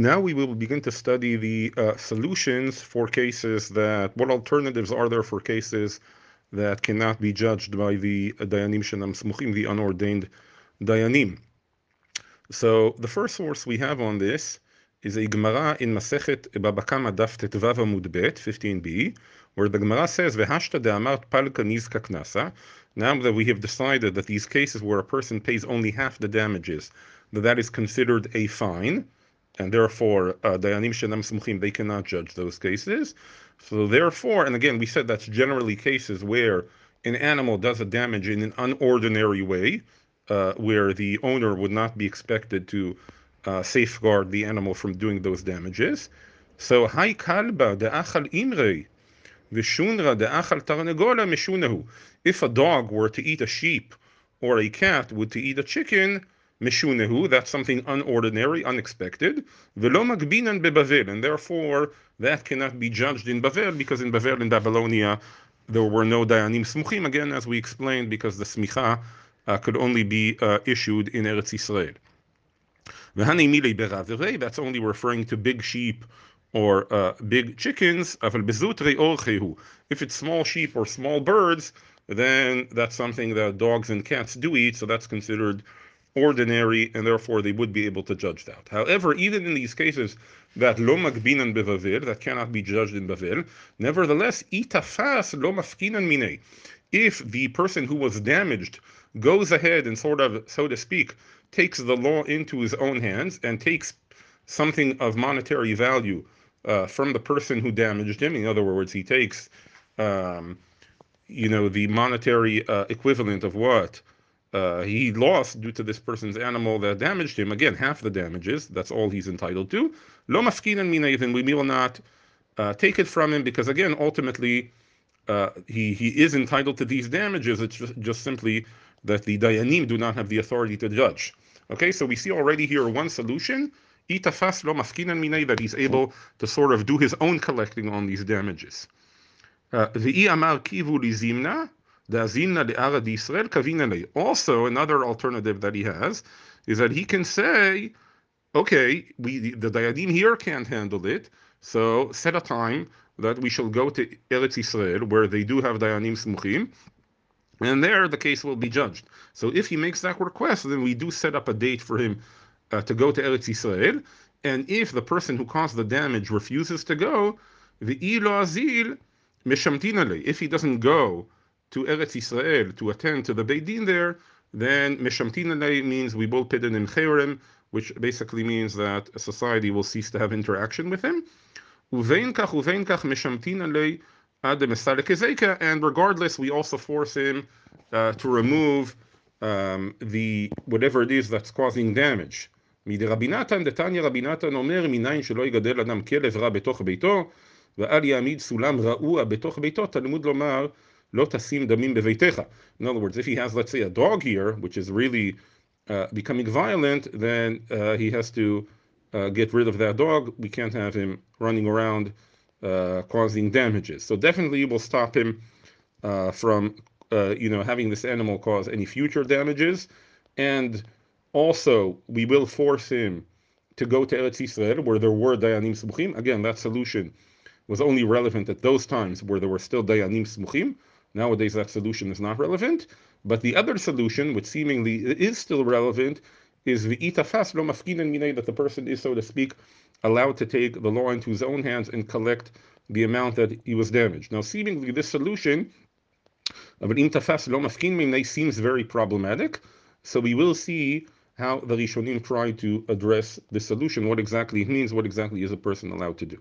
Now we will begin to study the uh, solutions for cases that, what alternatives are there for cases that cannot be judged by the Dayanim Shenam Smuchim, the unordained Dayanim. So the first source we have on this is a Gemara in Masechet Baba Kama Daf Tetvav Amud Bet, 15b, where the Gemara says, Vehashta de'amart palga nizka knasa. Now that we have decided that these cases where a person pays only half the damages, that that is considered a fine, and therefore uh, dayanim shenam smuchim they cannot judge those cases. So therefore, and again, we said that's generally cases where an animal does a damage in an unordinary way, uh, where the owner would not be expected to uh, safeguard the animal from doing those damages. So hai kalba de achal imrei tarnegola. If a dog were to eat a sheep or a cat would to eat a chicken, Meshunehu, that's something unordinary, unexpected. Velo magbinan bebavel, and therefore that cannot be judged in Bavel because in Bavel in Babylonia there were no dayanim smuchim. Again, as we explained, because the smicha uh, could only be uh, issued in Eretz Yisrael. That's only referring to big sheep or uh, big chickens. If it's small sheep or small birds, then that's something that dogs and cats do eat, so that's considered ordinary, and therefore they would be able to judge that. However, even in these cases that lo magbinan bevavel, that cannot be judged in bavel, nevertheless, itafas lo mafkinan mine. If the person who was damaged goes ahead and sort of, so to speak, takes the law into his own hands and takes something of monetary value uh, from the person who damaged him. In other words, he takes, um, you know, the monetary uh, equivalent of what uh, he lost due to this person's animal that damaged him. Again, half the damages. That's all he's entitled to. Lo mafkinan minayvin. We will not uh, take it from him because again, ultimately, uh, he he is entitled to these damages. It's just, just simply that the dayanim do not have the authority to judge. Okay, so we see already here one solution. Itafas lo mafkinan minay that he's able to sort of do his own collecting on these damages. Uh, the amar kivu lizimna also, another alternative that he has is that he can say, okay, we the Dayanim here can't handle it, so set a time that we shall go to Eretz Israel, where they do have Dayanim Smuchim, and there the case will be judged. So if he makes that request, then we do set up a date for him uh, to go to Eretz Israel, and if the person who caused the damage refuses to go, the ilo azil. If he doesn't go to Eretz Israel to attend to the Beit Din there, then Meshamtin means we will put in Cherem, which basically means that a society will cease to have interaction with him. And regardless, we also force him uh, to remove um, the whatever it is that's causing damage. מדרבי נתן, דתניא רבי נתן אומר, מניין שלא יגדל אדם כלב רע בתוך ביתו, ואל יעמיד סולם רעוע בתוך ביתו, תלמוד לומר, lo tasim damim beveitecha. In other words, if he has, let's say, a dog here, which is really uh, becoming violent, then uh, he has to uh, get rid of that dog. We can't have him running around uh, causing damages. So definitely, we'll stop him uh, from, uh, you know, having this animal cause any future damages, and also we will force him to go to Eretz Yisrael, where there were dayanim smuchim. Again, that solution was only relevant at those times where there were still dayanim smuchim. Nowadays, that solution is not relevant. But the other solution, which seemingly is still relevant, is the itafas minay, that the person is, so to speak, allowed to take the law into his own hands and collect the amount that he was damaged. Now, seemingly, this solution of an intafas lo minay seems very problematic. So we will see how the Rishonim try to address this solution, what exactly it means, what exactly is a person allowed to do.